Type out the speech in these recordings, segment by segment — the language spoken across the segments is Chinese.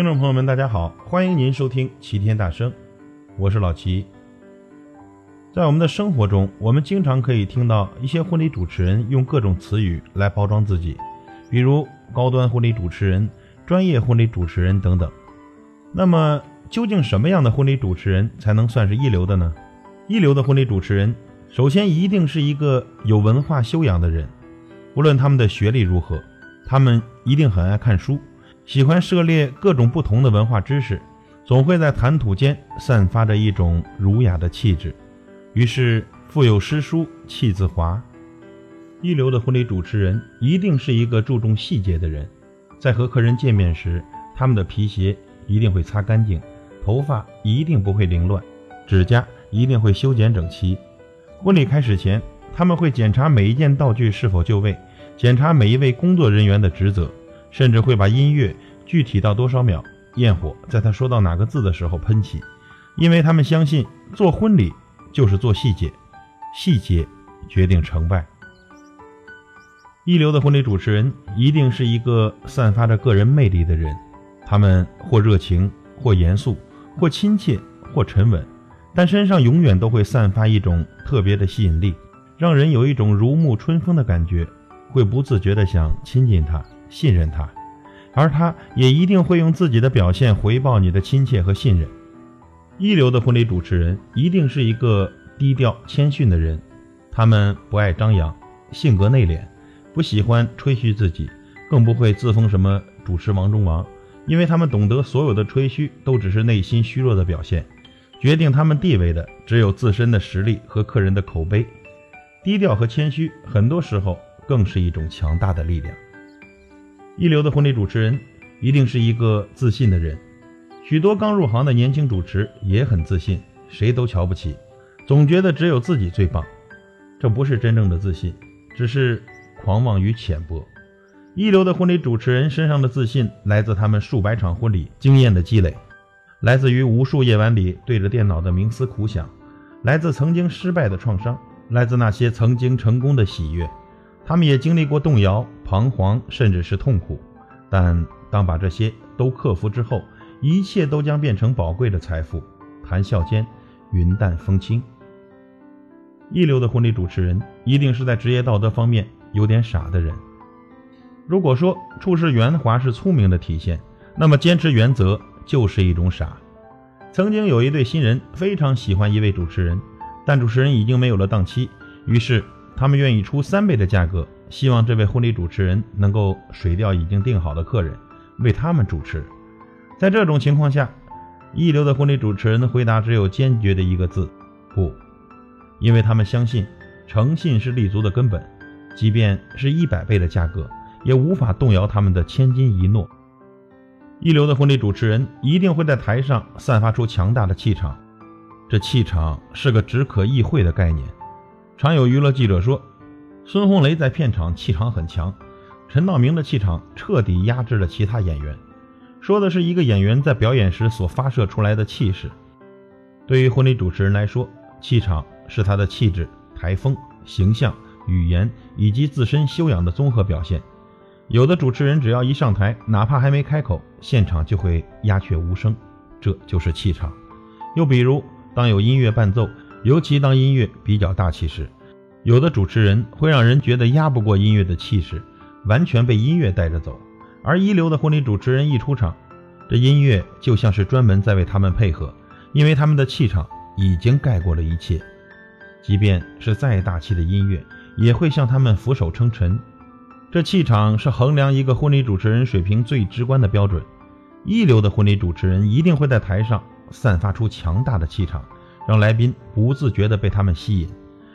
听众朋友们，大家好，欢迎您收听齐天大圣，我是老齐。在我们的生活中，我们经常可以听到一些婚礼主持人用各种词语来包装自己，比如高端婚礼主持人、专业婚礼主持人等等。那么，究竟什么样的婚礼主持人才能算是一流的呢？一流的婚礼主持人，首先一定是一个有文化修养的人，无论他们的学历如何，他们一定很爱看书。喜欢涉猎各种不同的文化知识，总会在谈吐间散发着一种儒雅的气质。于是，腹有诗书气自华。一流的婚礼主持人一定是一个注重细节的人，在和客人见面时，他们的皮鞋一定会擦干净，头发一定不会凌乱，指甲一定会修剪整齐。婚礼开始前，他们会检查每一件道具是否就位，检查每一位工作人员的职责。甚至会把音乐具体到多少秒，焰火在他说到哪个字的时候喷起，因为他们相信做婚礼就是做细节，细节决定成败。一流的婚礼主持人一定是一个散发着个人魅力的人，他们或热情，或严肃，或亲切，或沉稳，但身上永远都会散发一种特别的吸引力，让人有一种如沐春风的感觉，会不自觉地想亲近他。信任他，而他也一定会用自己的表现回报你的亲切和信任。一流的婚礼主持人一定是一个低调谦逊的人，他们不爱张扬，性格内敛，不喜欢吹嘘自己，更不会自封什么主持王中王，因为他们懂得所有的吹嘘都只是内心虚弱的表现，决定他们地位的只有自身的实力和客人的口碑。低调和谦虚，很多时候更是一种强大的力量。一流的婚礼主持人一定是一个自信的人。许多刚入行的年轻主持也很自信，谁都瞧不起，总觉得只有自己最棒。这不是真正的自信，只是狂妄与浅薄。一流的婚礼主持人身上的自信来自他们数百场婚礼经验的积累，来自于无数夜晚里对着电脑的冥思苦想，来自曾经失败的创伤，来自那些曾经成功的喜悦。他们也经历过动摇、彷徨，甚至是痛苦，但当把这些都克服之后，一切都将变成宝贵的财富。谈笑间，云淡风轻。一流的婚礼主持人一定是在职业道德方面有点傻的人。如果说处事圆滑是聪明的体现，那么坚持原则就是一种傻。曾经有一对新人非常喜欢一位主持人，但主持人已经没有了档期，于是。他们愿意出三倍的价格，希望这位婚礼主持人能够水掉已经订好的客人，为他们主持。在这种情况下，一流的婚礼主持人的回答只有坚决的一个字：不，因为他们相信诚信是立足的根本，即便是一百倍的价格，也无法动摇他们的千金一诺。一流的婚礼主持人一定会在台上散发出强大的气场，这气场是个只可意会的概念。常有娱乐记者说，孙红雷在片场气场很强，陈道明的气场彻底压制了其他演员。说的是一个演员在表演时所发射出来的气势。对于婚礼主持人来说，气场是他的气质、台风、形象、语言以及自身修养的综合表现。有的主持人只要一上台，哪怕还没开口，现场就会鸦雀无声，这就是气场。又比如，当有音乐伴奏。尤其当音乐比较大气时，有的主持人会让人觉得压不过音乐的气势，完全被音乐带着走。而一流的婚礼主持人一出场，这音乐就像是专门在为他们配合，因为他们的气场已经盖过了一切。即便是再大气的音乐，也会向他们俯首称臣。这气场是衡量一个婚礼主持人水平最直观的标准。一流的婚礼主持人一定会在台上散发出强大的气场。让来宾不自觉地被他们吸引，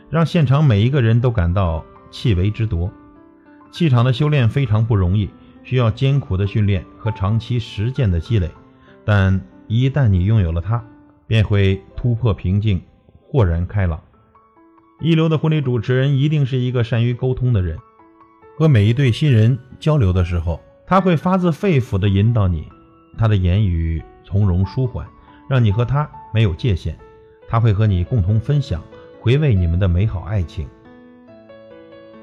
让现场每一个人都感到气为之夺。气场的修炼非常不容易，需要艰苦的训练和长期实践的积累。但一旦你拥有了它，便会突破瓶颈，豁然开朗。一流的婚礼主持人一定是一个善于沟通的人。和每一对新人交流的时候，他会发自肺腑地引导你，他的言语从容舒缓，让你和他没有界限。他会和你共同分享、回味你们的美好爱情。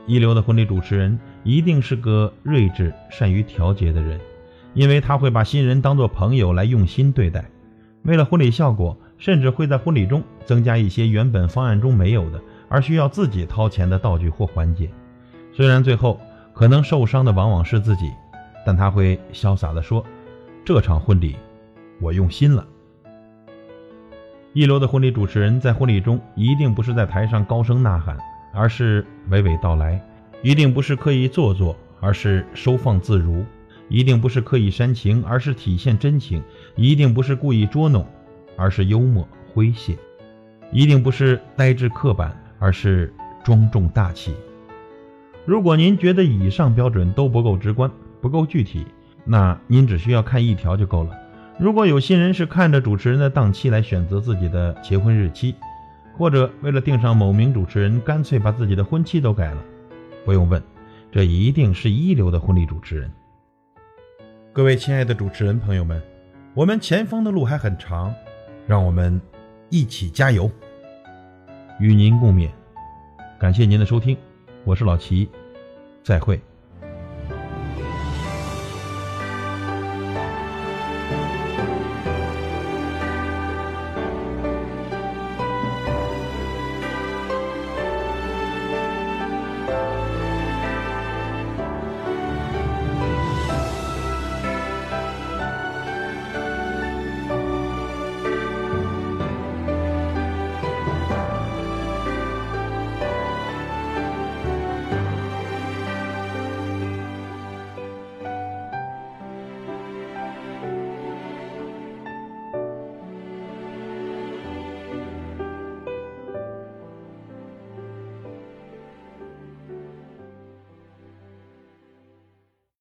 一流的婚礼主持人一定是个睿智、善于调节的人，因为他会把新人当作朋友来用心对待。为了婚礼效果，甚至会在婚礼中增加一些原本方案中没有的，而需要自己掏钱的道具或环节。虽然最后可能受伤的往往是自己，但他会潇洒地说：“这场婚礼，我用心了。”一楼的婚礼主持人在婚礼中一定不是在台上高声呐喊，而是娓娓道来；一定不是刻意做作，而是收放自如；一定不是刻意煽情，而是体现真情；一定不是故意捉弄，而是幽默诙谐；一定不是呆滞刻板，而是庄重大气。如果您觉得以上标准都不够直观、不够具体，那您只需要看一条就够了。如果有新人是看着主持人的档期来选择自己的结婚日期，或者为了订上某名主持人，干脆把自己的婚期都改了，不用问，这一定是一流的婚礼主持人。各位亲爱的主持人朋友们，我们前方的路还很长，让我们一起加油，与您共勉。感谢您的收听，我是老齐，再会。